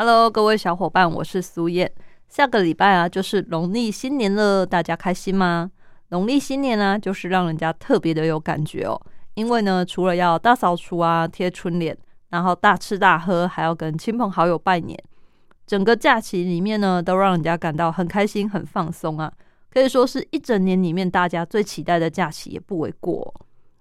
？Hello，各位小伙伴，我是苏燕。下个礼拜啊，就是农历新年了，大家开心吗？农历新年呢，就是让人家特别的有感觉哦。因为呢，除了要大扫除啊、贴春联，然后大吃大喝，还要跟亲朋好友拜年，整个假期里面呢，都让人家感到很开心、很放松啊。可以说是一整年里面大家最期待的假期，也不为过。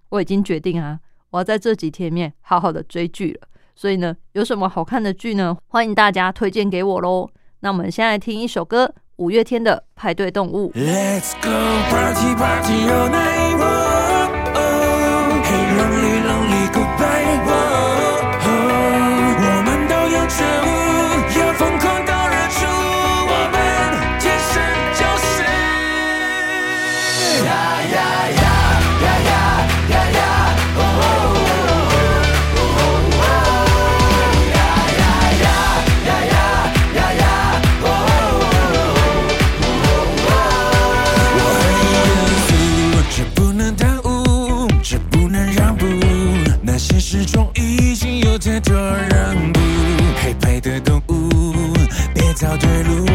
我已经决定啊，我要在这几天面好好的追剧了。所以呢，有什么好看的剧呢？欢迎大家推荐给我喽。那我们先来听一首歌，五月天的《派对动物》。Let's go party party all night、oh, 已经有太多让步黑白的动物别找退路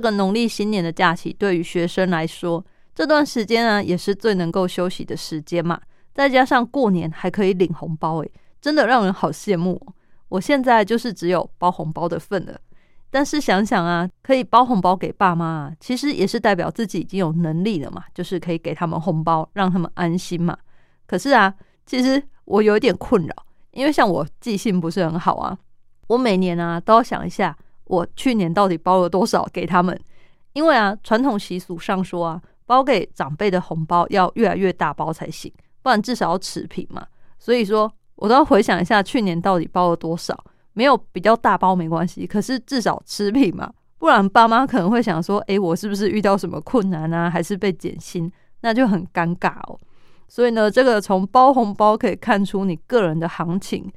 这个农历新年的假期对于学生来说，这段时间呢也是最能够休息的时间嘛。再加上过年还可以领红包，诶，真的让人好羡慕。我现在就是只有包红包的份了。但是想想啊，可以包红包给爸妈，啊其实也是代表自己已经有能力了嘛，就是可以给他们红包，让他们安心嘛。可是啊，其实我有一点困扰，因为像我记性不是很好啊，我每年啊都要想一下，我去年到底包了多少给他们。因为啊，传统习俗上说啊，包给长辈的红包要越来越大包才行，不然至少要持平嘛。所以说，我都要回想一下去年到底包了多少。没有比较大包没关系，可是至少持平嘛，不然爸妈可能会想说：“诶，我是不是遇到什么困难啊？还是被减薪？那就很尴尬哦。”所以呢，这个从包红包可以看出你个人的行情。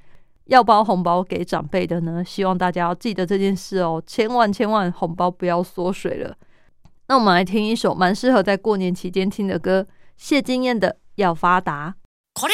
要包红包给长辈的呢，希望大家要记得这件事哦，千万千万红包不要缩水了。那我们来听一首蛮适合在过年期间听的歌，谢金燕的《要发达》。高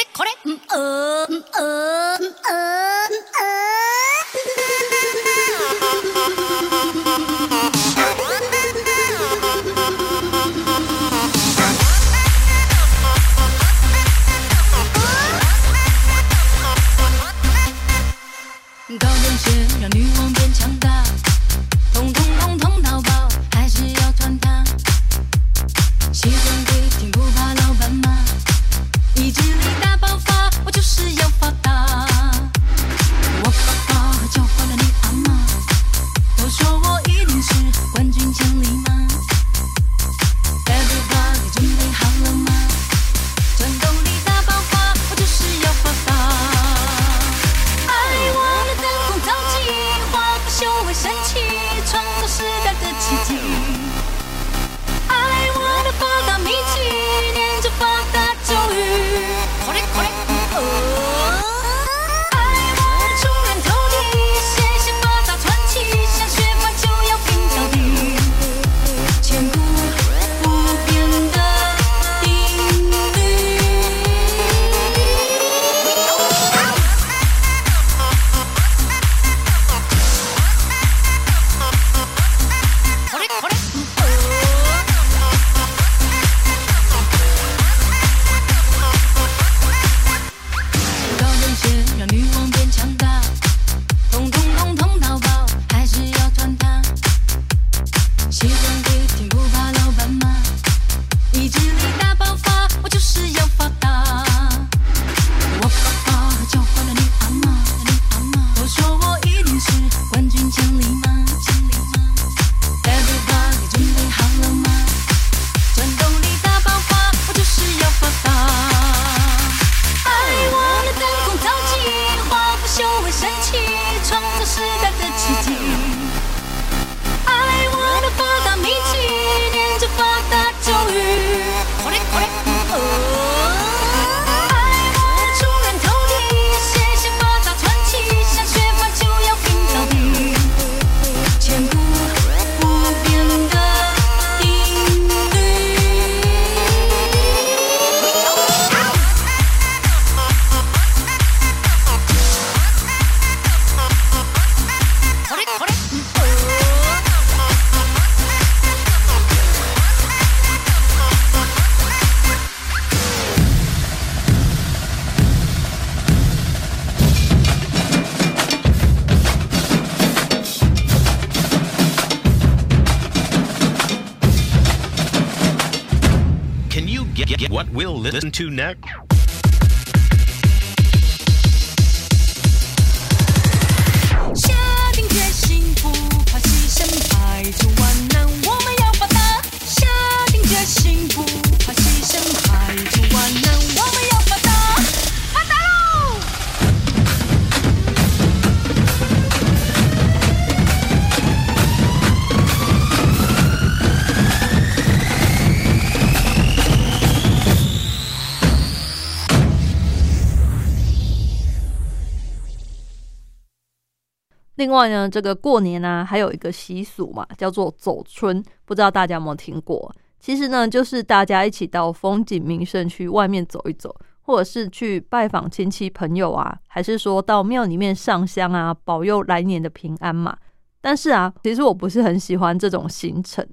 另外呢，这个过年呢、还有一个习俗嘛，叫做走春，不知道大家有没有听过？其实呢，就是大家一起到风景名胜区外面走一走，或者是去拜访亲戚朋友啊，还是说到庙里面上香啊，保佑来年的平安嘛。但是啊，其实我不是很喜欢这种行程，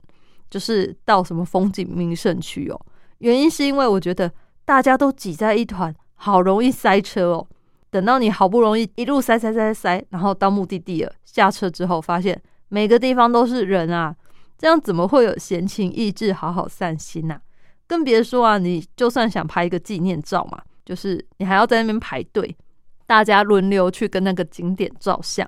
就是到什么风景名胜区哦。原因是因为我觉得大家都挤在一团，好容易塞车哦。等到你好不容易一路塞塞塞塞，然后到目的地了，下车之后发现每个地方都是人啊，这样怎么会有闲情逸致好好散心呐、更别说啊，你就算想拍一个纪念照嘛，就是你还要在那边排队，大家轮流去跟那个景点照相。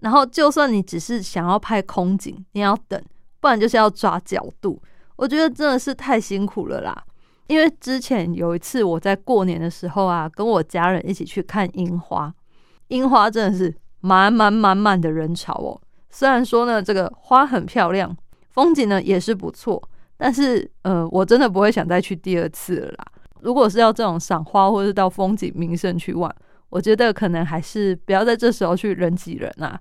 然后，就算你只是想要拍空景，你要等，不然就是要抓角度。我觉得真的是太辛苦了啦。因为之前有一次我在过年的时候啊，跟我家人一起去看樱花，樱花真的是满满满满的人潮哦。虽然说呢，这个花很漂亮，风景呢也是不错，但是呃，我真的不会想再去第二次了啦。如果是要这种赏花或是到风景名胜去玩，我觉得可能还是不要在这时候去人挤人啊。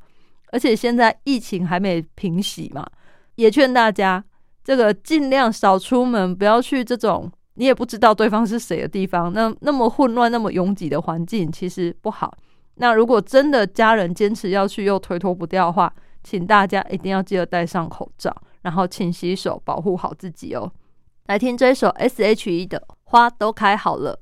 而且现在疫情还没平息嘛，也劝大家这个尽量少出门，不要去这种你也不知道对方是谁的地方。那那么混乱、那么拥挤的环境其实不好。那如果真的家人坚持要去又推脱不掉的话，请大家一定要记得戴上口罩，然后勤洗手，保护好自己哦。来听这首 S.H.E 的《花都开好了》。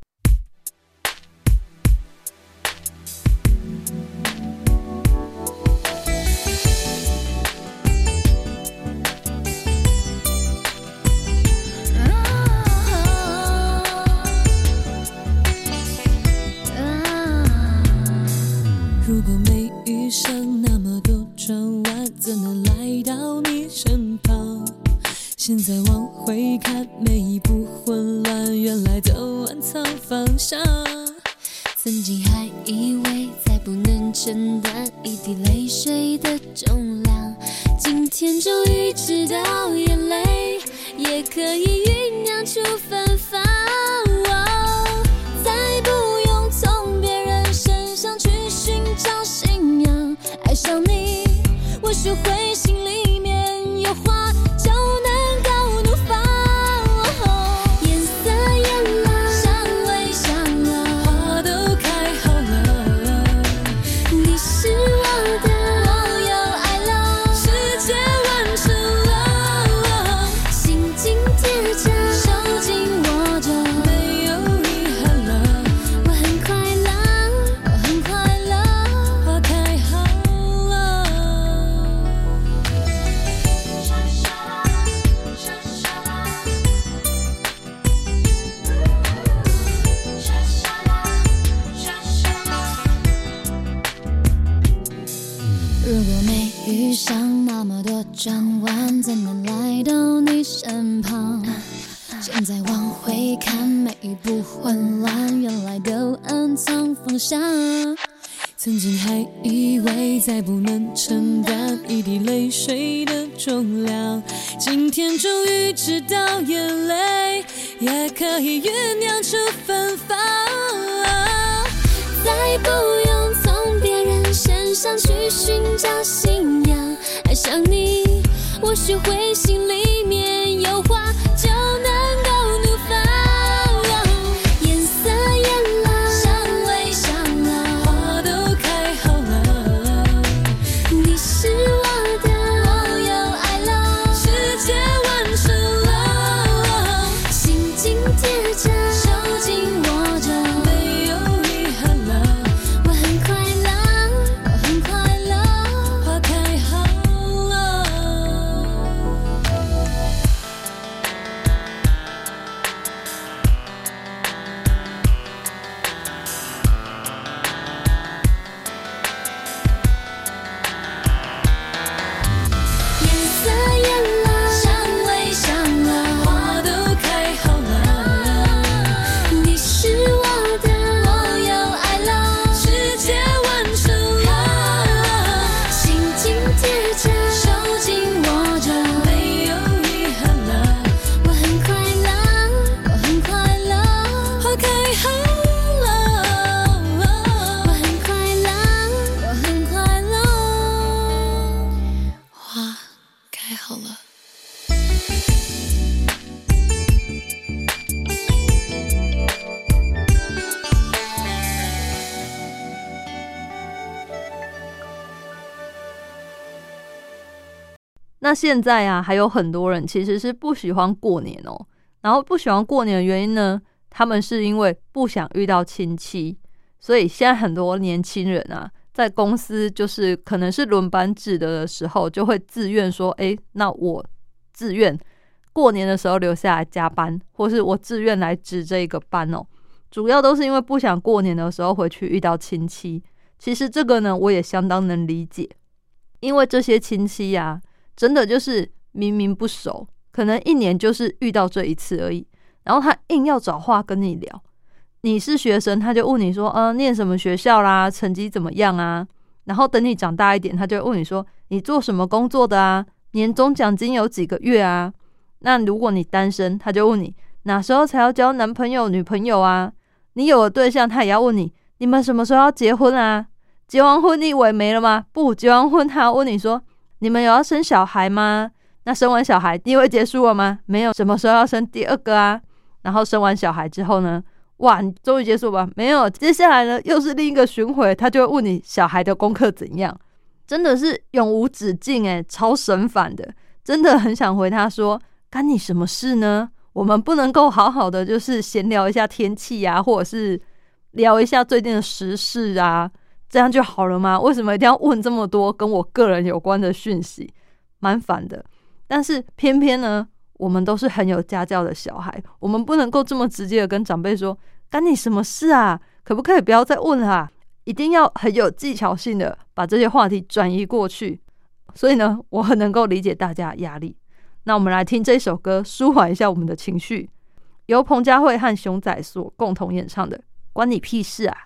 怎能来到你身旁？现在往回看，每一步混乱，原来都暗藏方向。曾经还以为再不能承担一滴泪水的重量，今天终于知道，眼泪也可以酝酿出芬我学会心里不混乱，原来都暗藏方向。曾经还以为再不能承担一滴泪水的重量，今天终于知道，眼泪也可以酝酿出芬芳。再不用从别人身上去寻找信仰，爱上你，我学会心里面有话那现在啊，还有很多人其实是不喜欢过年哦。然后不喜欢过年的原因呢，他们是因为不想遇到亲戚，所以现在很多年轻人啊，在公司就是可能是轮班制的时候，就会自愿说：“诶，那我自愿过年的时候留下来加班，或是我自愿来值这一个班哦。”主要都是因为不想过年的时候回去遇到亲戚。其实这个呢，我也相当能理解，因为这些亲戚呀、真的就是明明不熟，可能一年就是遇到这一次而已，然后他硬要找话跟你聊。你是学生，他就问你说：“呃，念什么学校啦？成绩怎么样啊？”然后等你长大一点，他就问你说：“你做什么工作的啊？年终奖金有几个月啊？”那如果你单身，他就问你哪时候才要交男朋友、女朋友啊？你有了对象，他也要问你你们什么时候要结婚啊？结完婚你以为没了吗？不，结完婚他要问你说你们有要生小孩吗？那生完小孩你以为结束了吗？没有，什么时候要生第二个啊？然后生完小孩之后呢？哇，你终于结束吧？没有，接下来呢又是另一个巡回，他就会问你小孩的功课怎样，真的是永无止境诶，超神烦的，真的很想回他说，干你什么事呢？我们不能够好好的就是闲聊一下天气啊，或者是聊一下最近的时事啊，这样就好了吗？为什么一定要问这么多跟我个人有关的讯息？蛮烦的。但是偏偏呢，我们都是很有家教的小孩，我们不能够这么直接的跟长辈说，干你什么事啊？可不可以不要再问了、一定要很有技巧性的把这些话题转移过去。所以呢，我很能够理解大家压力。那我们来听这首歌，舒缓一下我们的情绪，由彭佳慧和熊仔所共同演唱的《关你屁事啊》。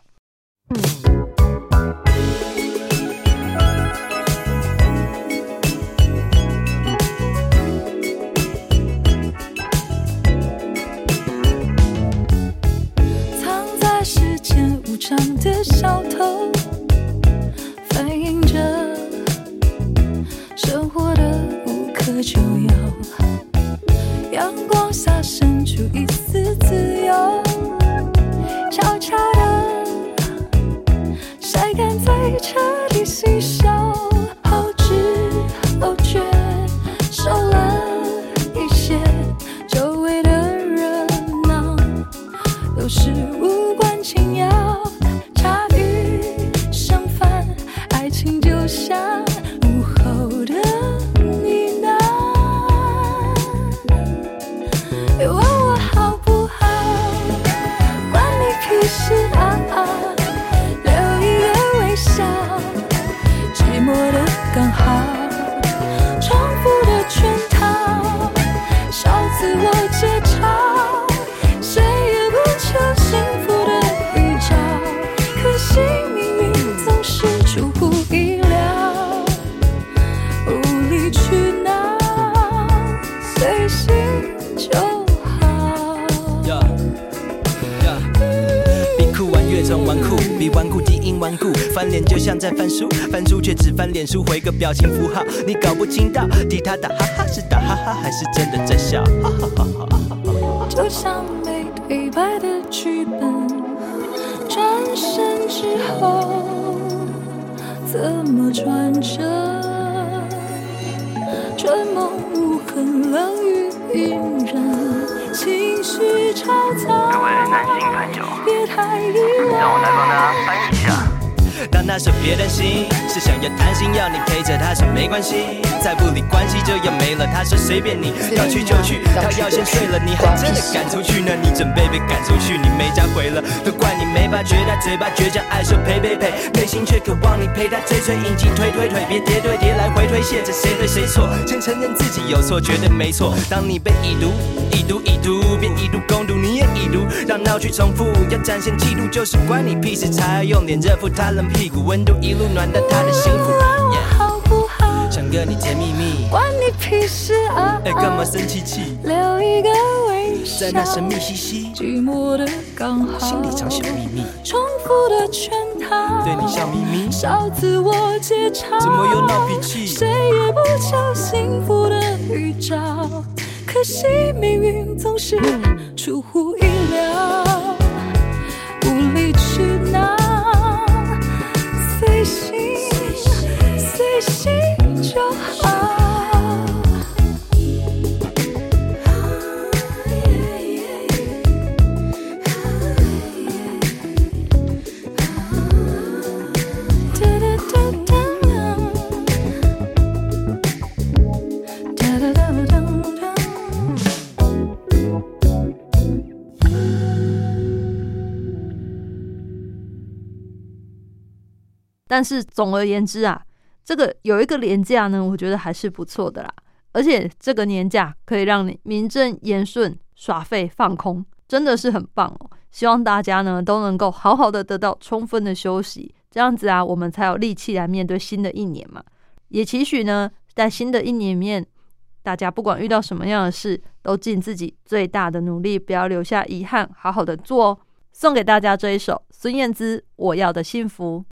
的小偷，表情符号，你搞不清到底他打哈哈是打哈哈还是真的在笑，哈哈哈哈哈哈。就像没对白的剧本，转身之后怎么转折？春梦无痕，冷雨隐忍，情绪嘈杂。各位男性朋友，别太依赖。当他说别担心，是想要谈心，要你陪着他说没关系，再不理关系就要没了。他说随便你，要去就去，他要先睡了，你还真的赶出去，那你准备被赶出去，你没家回了，都怪你没发觉，他嘴巴倔强，爱说陪陪陪，内心却渴望你陪他追追引进推推推，别叠对叠来回推，卸着谁对谁错，先承认自己有错，绝对没错。当你被已读，已读已读，便以毒攻读，你也已读，让闹剧重复，要展现嫉妒，就是关你屁事，才要用脸热敷他冷屁股，温度一路暖到他的幸福。问我好不好？想跟你甜蜜蜜，关你屁事啊！哎，干嘛生气气？留一个微笑。在，那神秘兮兮，寂寞的刚好，心里藏小秘密，重复的圈套，对你笑眯眯，少自我解嘲，怎么又闹脾气？谁也不求幸福的预兆，可惜命运总是出乎意料，但是总而言之啊，这个有一个年假呢，我觉得还是不错的啦。而且这个年假可以让你名正言顺耍废放空，真的是很棒哦。希望大家呢都能够好好的得到充分的休息，这样子啊，我们才有力气来面对新的一年嘛。也期许呢，在新的一年里面，大家不管遇到什么样的事，都尽自己最大的努力，不要留下遗憾，好好的做哦。送给大家这一首孙燕姿《我要的幸福》。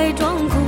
不会装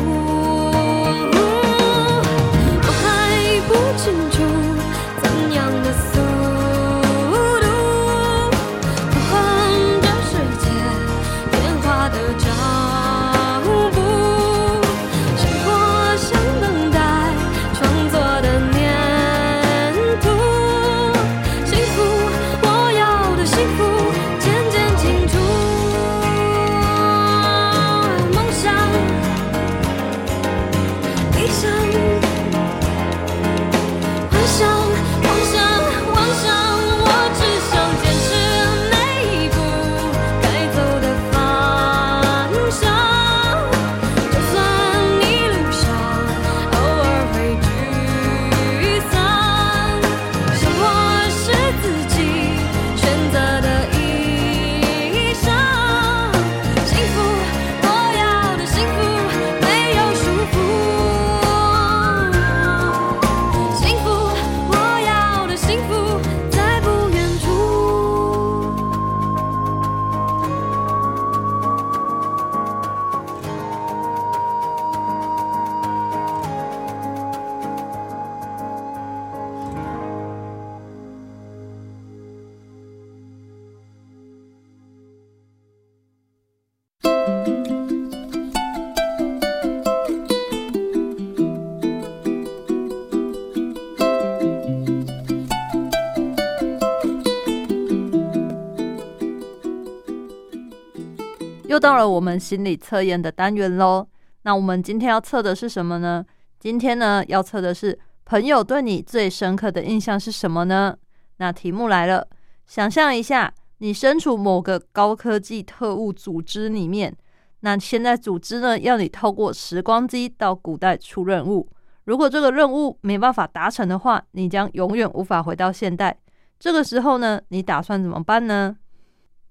到了我们心理测验的单元喽。那我们今天要测的是什么呢？今天呢要测的是朋友对你最深刻的印象是什么呢？那题目来了，想象一下，你身处某个高科技特务组织里面，那现在组织呢要你透过时光机到古代出任务。如果这个任务没办法达成的话，你将永远无法回到现代。这个时候呢，你打算怎么办呢？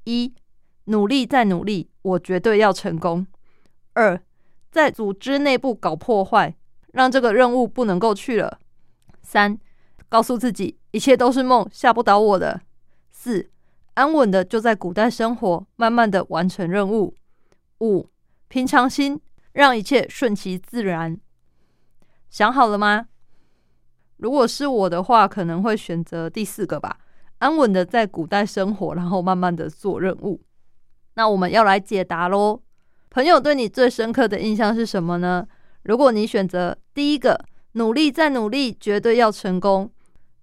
一努力再努力，我绝对要成功。二，在组织内部搞破坏，让这个任务不能够去了。三，告诉自己一切都是梦，吓不倒我的。四，安稳的就在古代生活，慢慢的完成任务。五、平常心，让一切顺其自然。想好了吗？如果是我的话，可能会选择第四个吧，安稳的在古代生活，然后慢慢的做任务。那我们要来解答喽。朋友对你最深刻的印象是什么呢？如果你选择第一个，努力再努力，绝对要成功。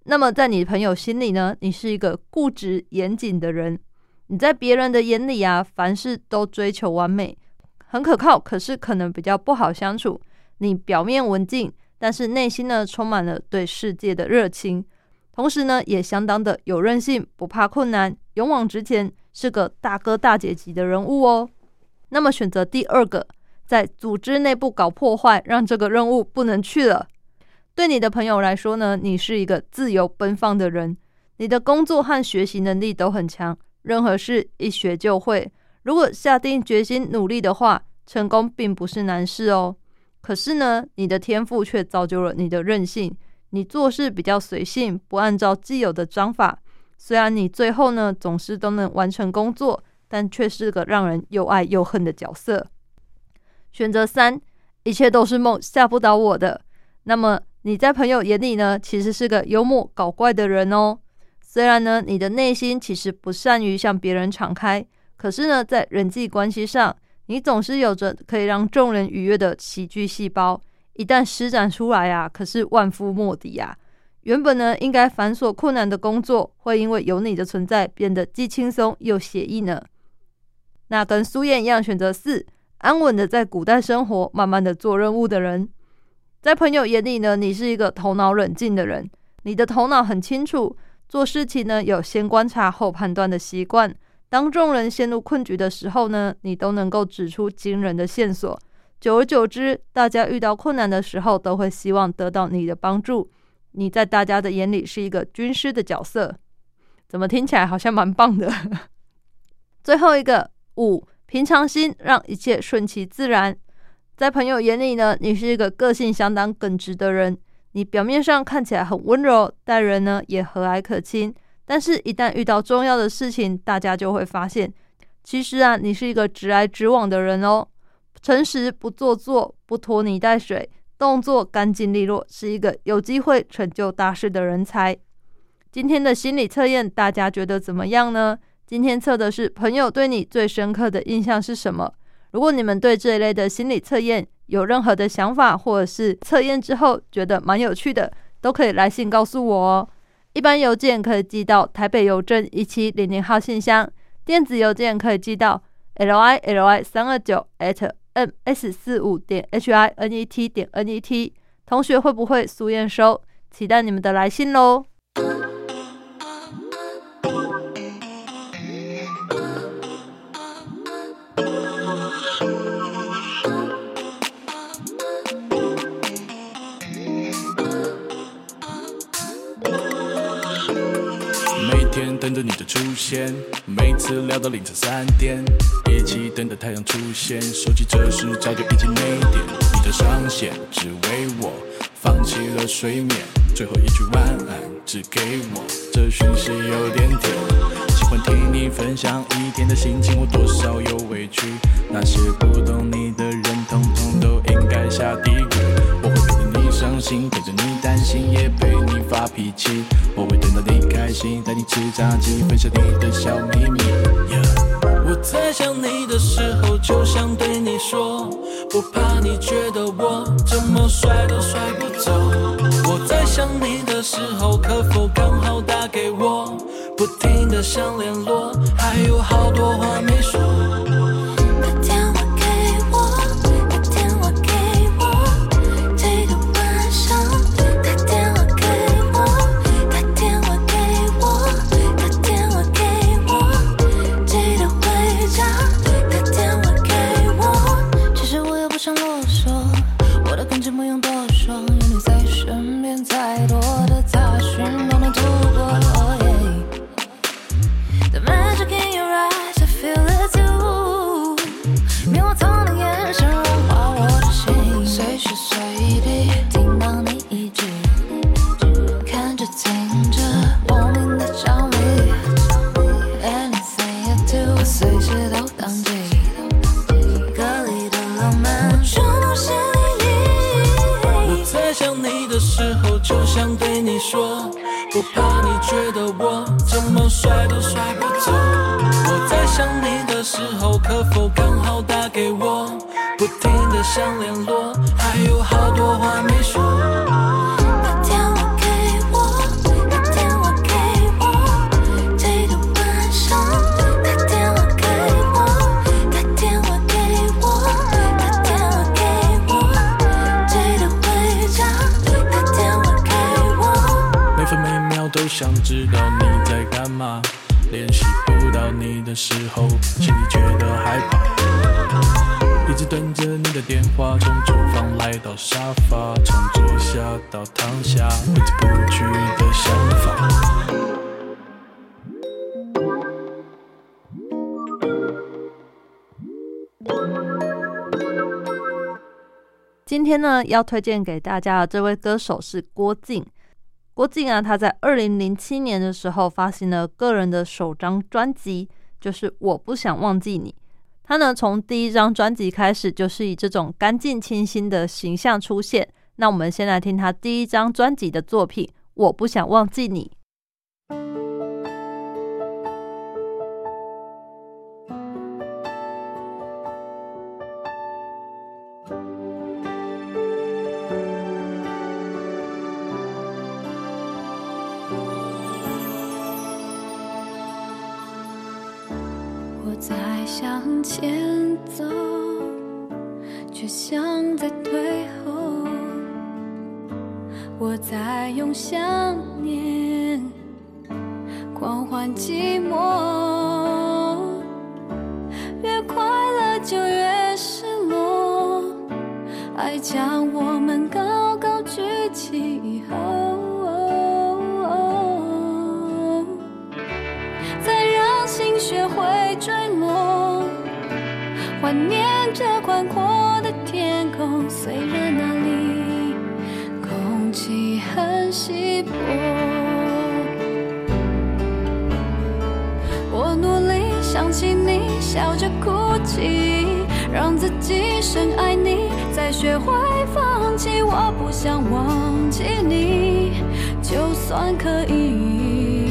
那么在你朋友心里呢，你是一个固执严谨的人。你在别人的眼里啊，凡事都追求完美，很可靠，可是可能比较不好相处。你表面文静，但是内心呢，充满了对世界的热情。同时呢，也相当的有韧性，不怕困难，勇往直前，是个大哥大姐级的人物哦。那么选择第二个，在组织内部搞破坏，让这个任务不能去了。对你的朋友来说呢，你是一个自由奔放的人，你的工作和学习能力都很强，任何事一学就会。如果下定决心努力的话，成功并不是难事哦。可是呢，你的天赋却造就了你的任性，你做事比较随性，不按照既有的章法。虽然你最后呢总是都能完成工作，但却是个让人又爱又恨的角色。选择三，一切都是梦，吓不倒我的。那么你在朋友眼里呢，其实是个幽默搞怪的人哦。虽然呢，你的内心其实不善于向别人敞开，可是呢，在人际关系上，你总是有着可以让众人愉悦的喜剧细胞。一旦施展出来啊，可是万夫莫敌啊！原本呢，应该繁琐困难的工作，会因为有你的存在，变得既轻松又写意呢。那跟苏燕一样，选择四，安稳的在古代生活，慢慢的做任务的人。在朋友眼里呢，你是一个头脑冷静的人，你的头脑很清楚，做事情呢有先观察后判断的习惯。当众人陷入困局的时候呢，你都能够指出惊人的线索。久而久之，大家遇到困难的时候，都会希望得到你的帮助。你在大家的眼里是一个军师的角色，怎么听起来好像蛮棒的？最后一个五，平常心，让一切顺其自然。在朋友眼里呢，你是一个个性相当耿直的人。你表面上看起来很温柔，待人呢也和蔼可亲。但是，一旦遇到重要的事情，大家就会发现，其实啊，你是一个直来直往的人哦。诚实不做作，不拖泥带水，动作干净利落，是一个有机会成就大事的人才。今天的心理测验，大家觉得怎么样呢？今天测的是朋友对你最深刻的印象是什么？如果你们对这一类的心理测验有任何的想法，或者是测验之后觉得蛮有趣的，都可以来信告诉我哦。一般邮件可以寄到台北邮政一七零零号信箱，电子邮件可以寄到 l i l i 三二九 at m s 四五点 h i n e t 点 n e t。同学会不会苏验收？期待你们的来信喽！每天等着你的出现，每次聊到凌晨三点，一起等着太阳出现，手机这时早就已经没电。你的上线只为我放弃了睡眠，最后一句晚安只给我，这讯息有点甜。喜欢听你分享一天的心情，我多少有委屈，那些不懂你的人，统统都应该下地狱。我会伤心，陪着你担心，也陪你发脾气。我会等到你开心，带你吃炸鸡，分享你的小秘密。我在想你的时候，就想对你说，不怕你觉得我怎么甩都甩不走。我在想你的时候，可否刚好打给我？不停的想联络，还有好多话没说。想联络，今天呢，要推荐给大家的这位歌手是郭靖。郭靖啊，他在二零零七年的时候发行了个人的首张专辑，就是《我不想忘记你》。他呢，从第一张专辑开始，就是以这种干净清新的形象出现。那我们先来听他第一张专辑的作品《我不想忘记你》。在退后。我在用想念狂欢寂寞，越快乐就越失落。爱将我们高高举起以后。再让心学会坠落，怀念着宽阔空。虽然那里空气很稀薄，我努力想起你，笑着哭泣，让自己深爱你，再学会放弃。我不想忘记你，就算可以。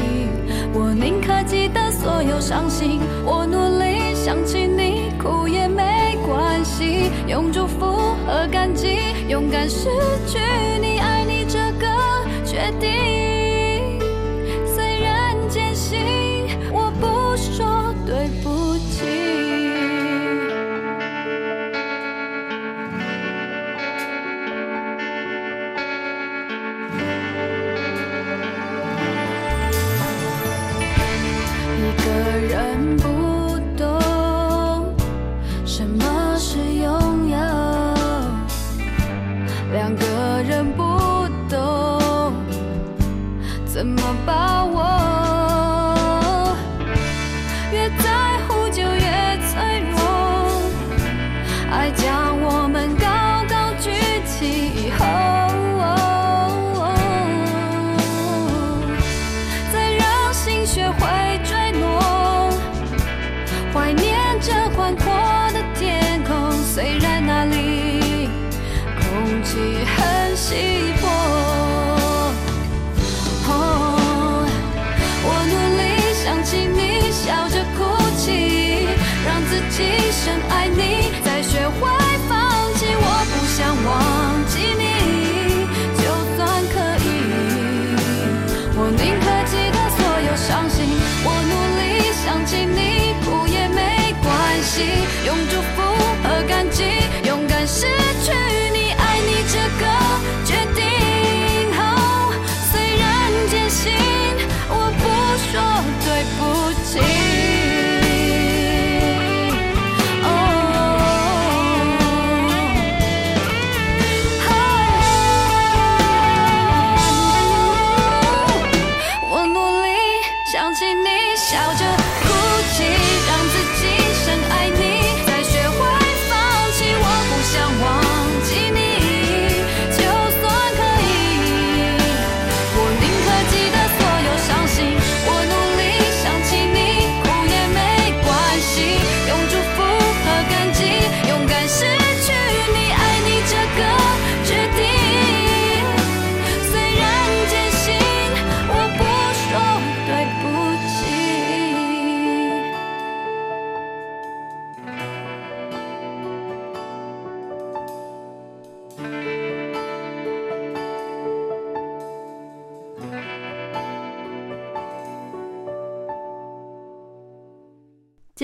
我宁可记得所有伤心，我努力想起你，哭也没关系，用祝福和感激，勇敢失去你，爱你这个决定。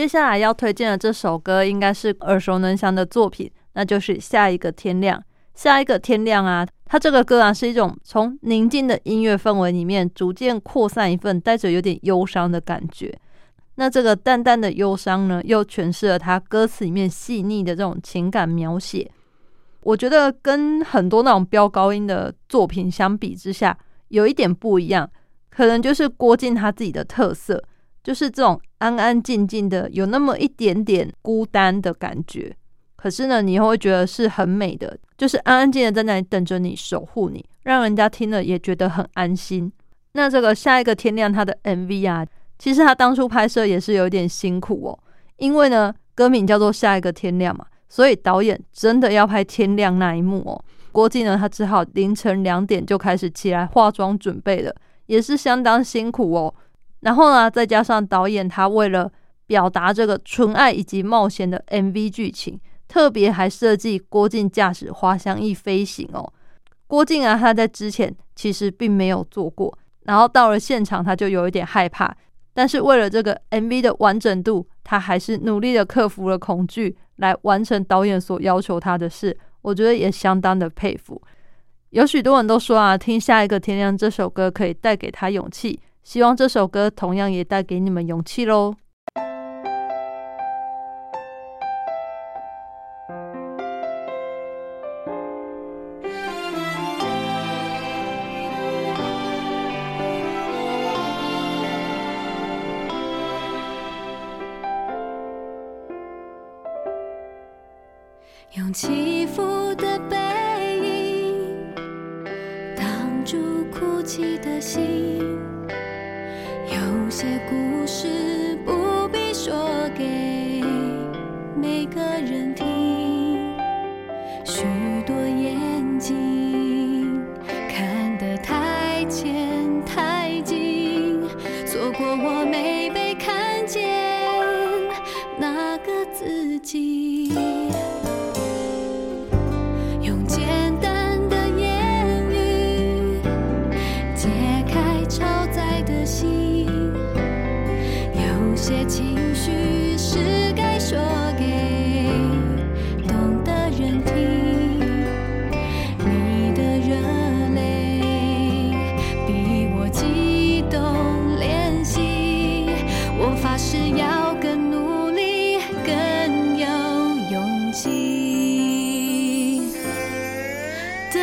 接下来要推荐的这首歌应该是耳熟能详的作品，那就是《下一个天亮》。下一个天亮啊，它这个歌啊是一种从宁静的音乐氛围里面逐渐扩散一份带着有点忧伤的感觉。那这个淡淡的忧伤呢，又诠释了他歌词里面细腻的这种情感描写。我觉得跟很多那种飙高音的作品相比之下，有一点不一样，可能就是郭靖他自己的特色，就是这种安安静静的，有那么一点点孤单的感觉。可是呢，你又会觉得是很美的，就是安安静静的在那里等着你，守护你，让人家听了也觉得很安心。那这个下一个天亮，他的 MV 啊，其实他当初拍摄也是有点辛苦哦，因为呢，歌名叫做下一个天亮嘛，所以导演真的要拍天亮那一幕哦。郭靖呢，他只好凌晨两点就开始起来化妆准备了，也是相当辛苦哦。然后呢，再加上导演他为了表达这个纯爱以及冒险的 MV 剧情。特别还设计郭靖驾驶滑翔翼飞行哦。郭靖啊，他在之前其实并没有做过，然后到了现场他就有一点害怕，但是为了这个 MV 的完整度，他还是努力的克服了恐惧，来完成导演所要求他的事。我觉得也相当的佩服。有许多人都说啊，听下一个天亮这首歌可以带给他勇气，希望这首歌同样也带给你们勇气喽。用起伏的背影挡住哭泣的心，有些故事不必说给发誓要更努力，更有勇气。等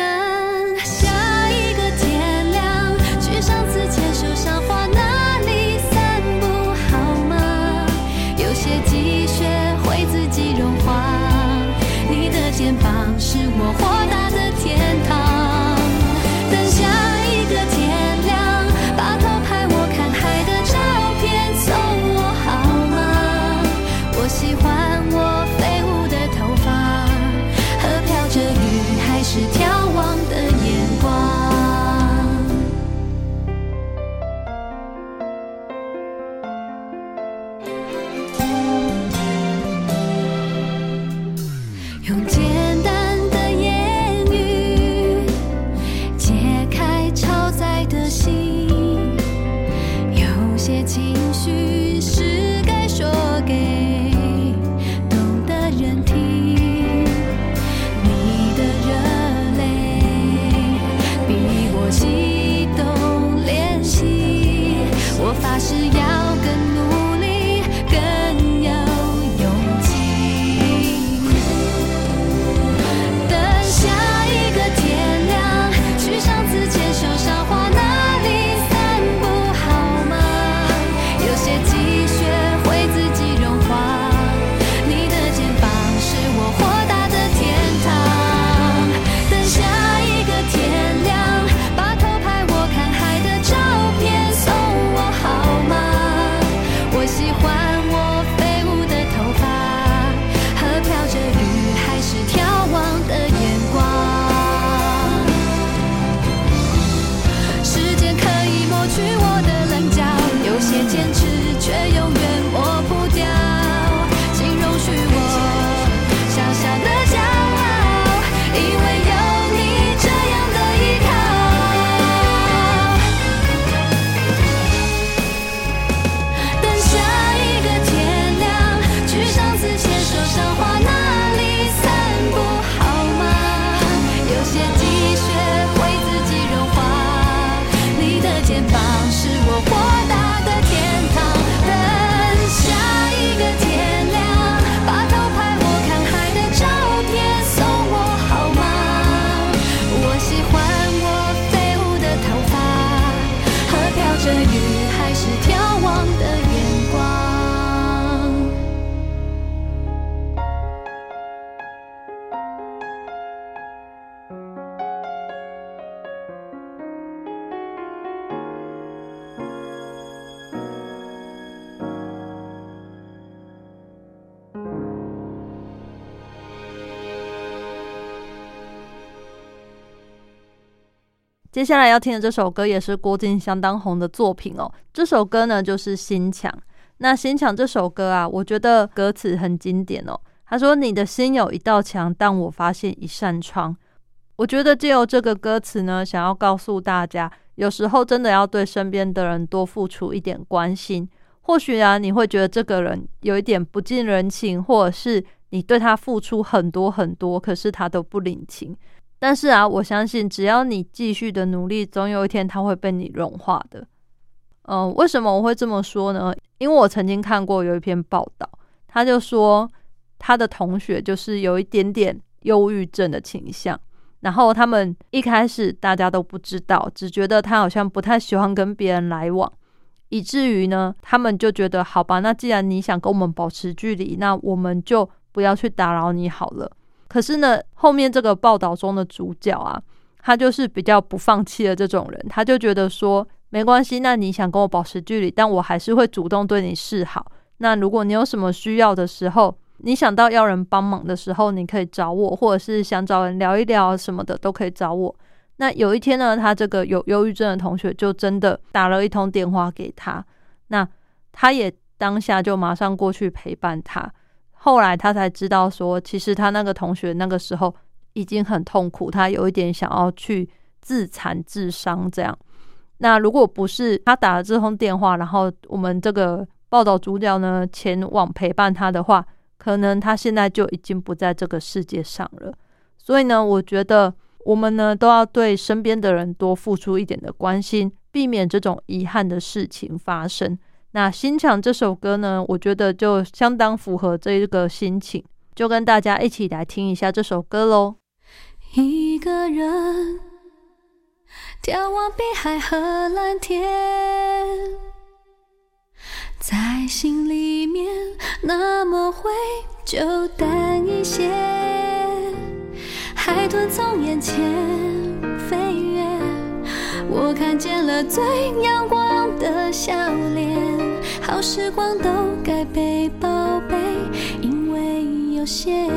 下一个天亮，去上次牵手赏花那里散步好吗？有些积雪会自己融化，你的肩膀是我去我的棱角，有些坚持却永远接下来要听的这首歌也是郭靖相当红的作品哦。这首歌呢就是《心墙》。那《心墙》这首歌啊，我觉得歌词很经典哦。他说：“你的心有一道墙，但我发现一扇窗。”我觉得借由这个歌词呢，想要告诉大家，有时候真的要对身边的人多付出一点关心。或许啊，你会觉得这个人有一点不近人情，或者是你对他付出很多很多，可是他都不领情。但是啊，我相信只要你继续的努力，总有一天它会被你融化的。嗯，为什么我会这么说呢？因为我曾经看过有一篇报道，他就说他的同学就是有一点点忧郁症的倾向，然后他们一开始大家都不知道，只觉得他好像不太喜欢跟别人来往，以至于呢，他们就觉得好吧，那既然你想跟我们保持距离，那我们就不要去打扰你好了。可是呢，后面这个报道中的主角啊，他就是比较不放弃的这种人，他就觉得说没关系，那你想跟我保持距离，但我还是会主动对你示好。那如果你有什么需要的时候，你想到要人帮忙的时候，你可以找我，或者是想找人聊一聊什么的，都可以找我。那有一天呢，他这个有忧郁症的同学就真的打了一通电话给他，那他也当下就马上过去陪伴他。后来他才知道说，其实他那个同学那个时候已经很痛苦，他有一点想要去自残自伤这样。那如果不是他打了这通电话，然后我们这个报道主角呢前往陪伴他的话，可能他现在就已经不在这个世界上了。所以呢，我觉得我们呢都要对身边的人多付出一点的关心，避免这种遗憾的事情发生。那《心墙》这首歌呢，我觉得就相当符合这个心情，就跟大家一起来听一下这首歌喽。一个人眺望碧海和蓝天，在心里面那么灰就淡一些。海豚从眼前飞，我看见了最阳光的笑脸。好时光都该被宝贝，因为有限。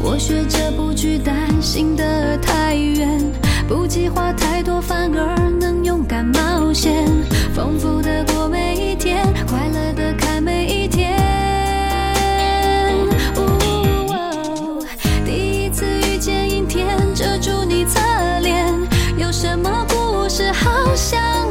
我学着不去担心的太远，不计划太多，反而能勇敢冒险，丰富的过每一天，快乐想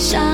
上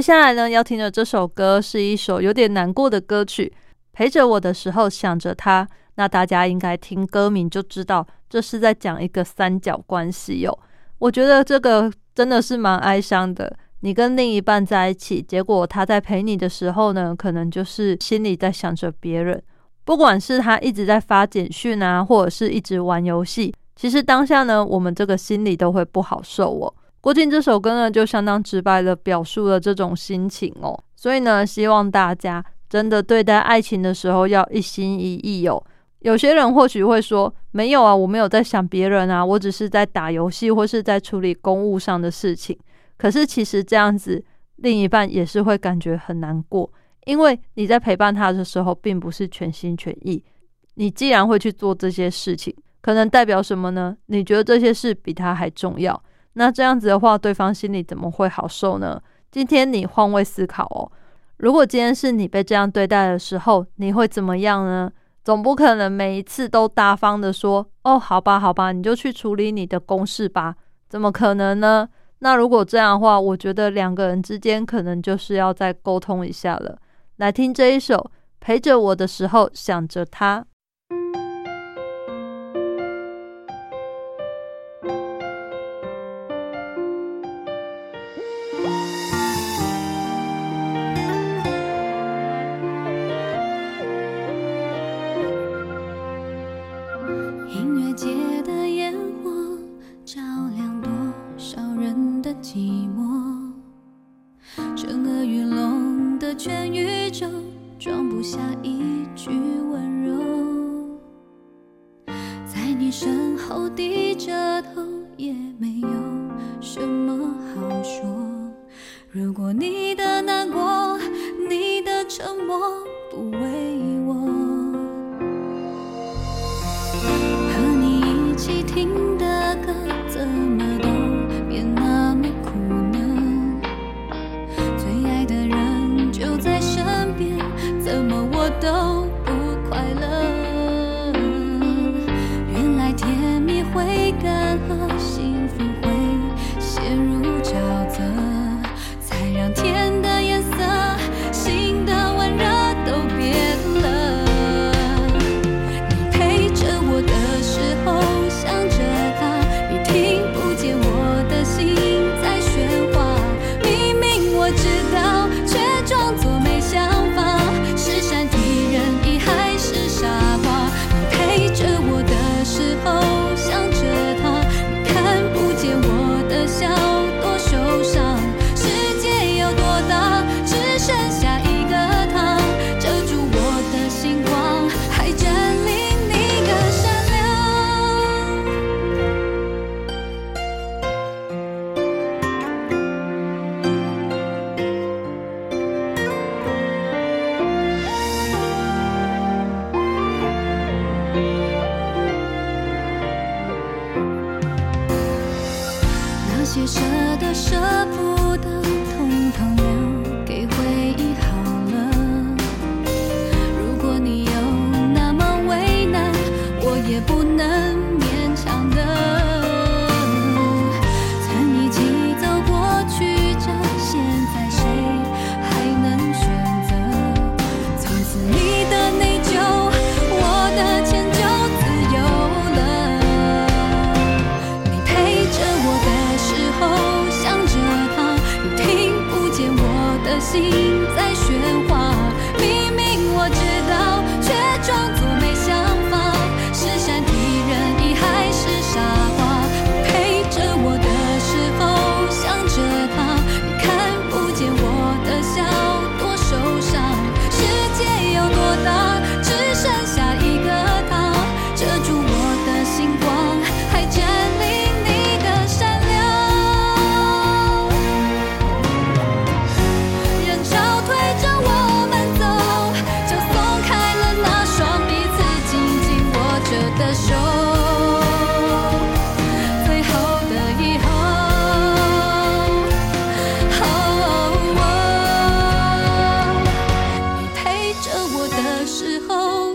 接下来呢，要听的这首歌是一首有点难过的歌曲，陪着我的时候想着他。那大家应该听歌名就知道，这是在讲一个三角关系哟。我觉得这个真的是蛮哀伤的。你跟另一半在一起，结果他在陪你的时候呢，可能就是心里在想着别人。不管是他一直在发简讯啊，或者是一直玩游戏，其实当下呢，我们这个心里都会不好受哦。郭靖这首歌呢，就相当直白的表述了这种心情哦。所以呢，希望大家真的对待爱情的时候要一心一意哦。有些人或许会说，没有啊，我没有在想别人啊，我只是在打游戏或是在处理公务上的事情。可是其实这样子，另一半也是会感觉很难过，因为你在陪伴他的时候，并不是全心全意。你既然会去做这些事情，可能代表什么呢？你觉得这些事比他还重要。那这样子的话，对方心里怎么会好受呢？今天你换位思考哦，如果今天是你被这样对待的时候，你会怎么样呢？总不可能每一次都大方的说：“哦，好吧，好吧，你就去处理你的公事吧。”怎么可能呢？那如果这样的话，我觉得两个人之间可能就是要再沟通一下了。来听这一首《陪着我的时候想着他》。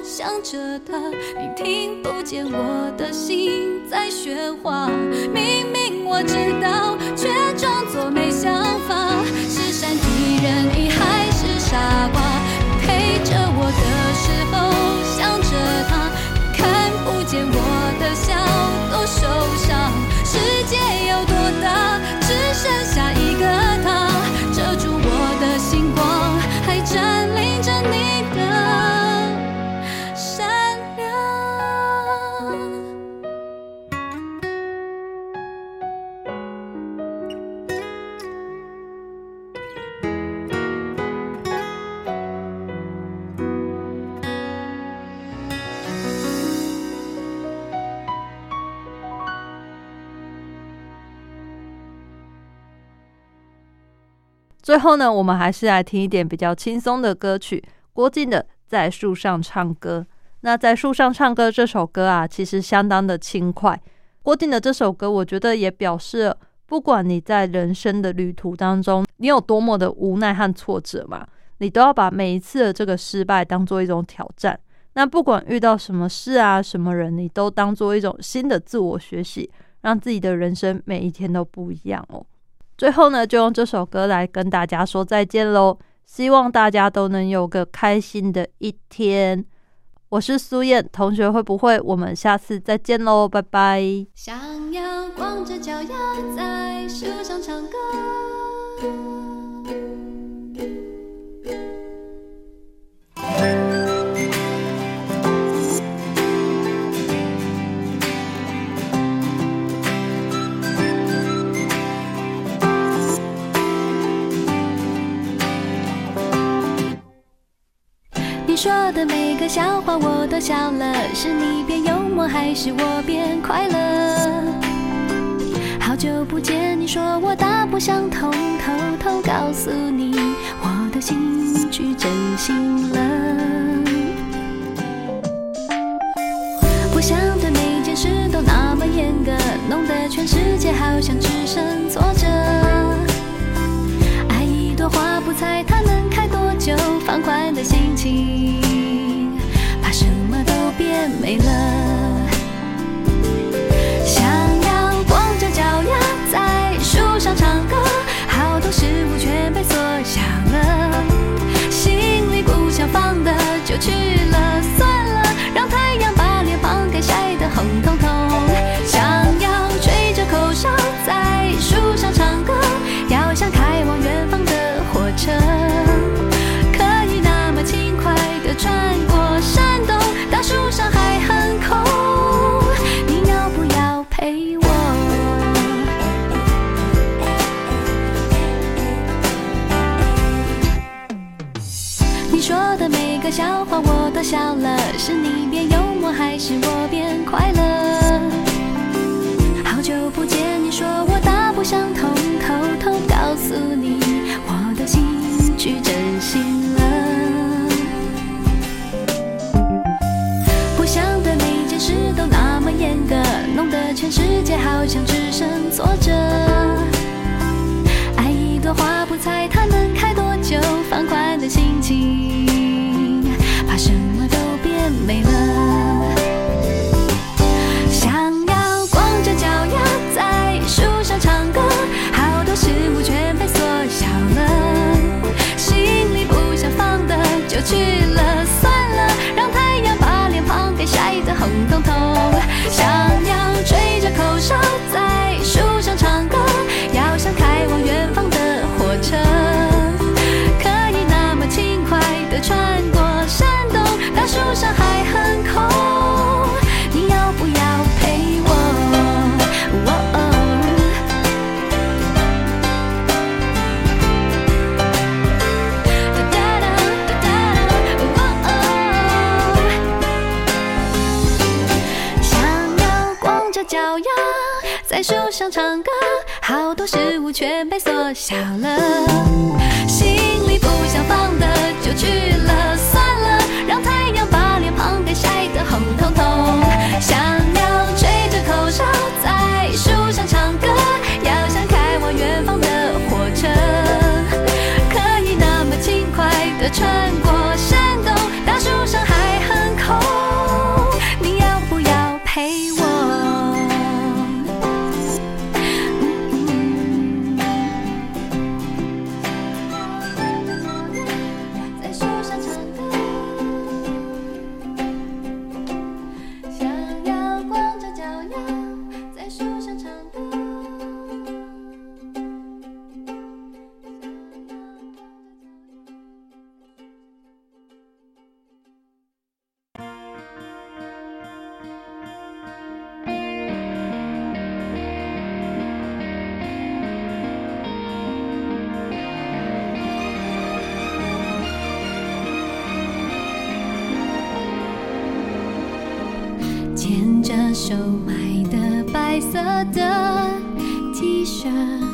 想着他你听不见我的心在喧哗。明明我知道，却装作没想法。是善体人意还是傻瓜？你陪着我的时候想着他，你看不见我的笑都受最后呢，我们还是来听一点比较轻松的歌曲，郭靖的《在树上唱歌》。那在树上唱歌这首歌啊，其实相当的轻快。郭靖的这首歌，我觉得也表示，不管你在人生的旅途当中，你有多么的无奈和挫折嘛，你都要把每一次的这个失败当做一种挑战。那不管遇到什么事啊，什么人，你都当做一种新的自我学习，让自己的人生每一天都不一样哦。最后呢，就用这首歌来跟大家说再见喽！希望大家都能有个开心的一天。我是苏燕，同学会不会？我们下次再见喽，拜拜。想要光着脚丫在树上唱歌。你说的每个笑话我都笑了，是你变幽默还是我变快乐？好久不见，你说我大不相同，偷偷告诉你，我的心去真心了。不想对每件事都那么严格，弄得全世界好像只剩挫折。爱一朵花不猜它欢快的心情，怕什么都变没了。想要光着脚丫在树上唱歌，好多事物全被缩笑了，是你变幽默还是我变快乐？好久不见，你说我大不相同，偷偷告诉你，我的心去真心了。不想对每件事都那么严格，弄得全世界好像只剩挫折。爱一朵花不猜它能开多久，放宽的心情，没了。唱歌，好多事物全被缩小了，心里不想放的就去了，算了，让太阳把脸庞给晒得红彤彤。想家。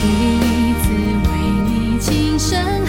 第一次为你轻声，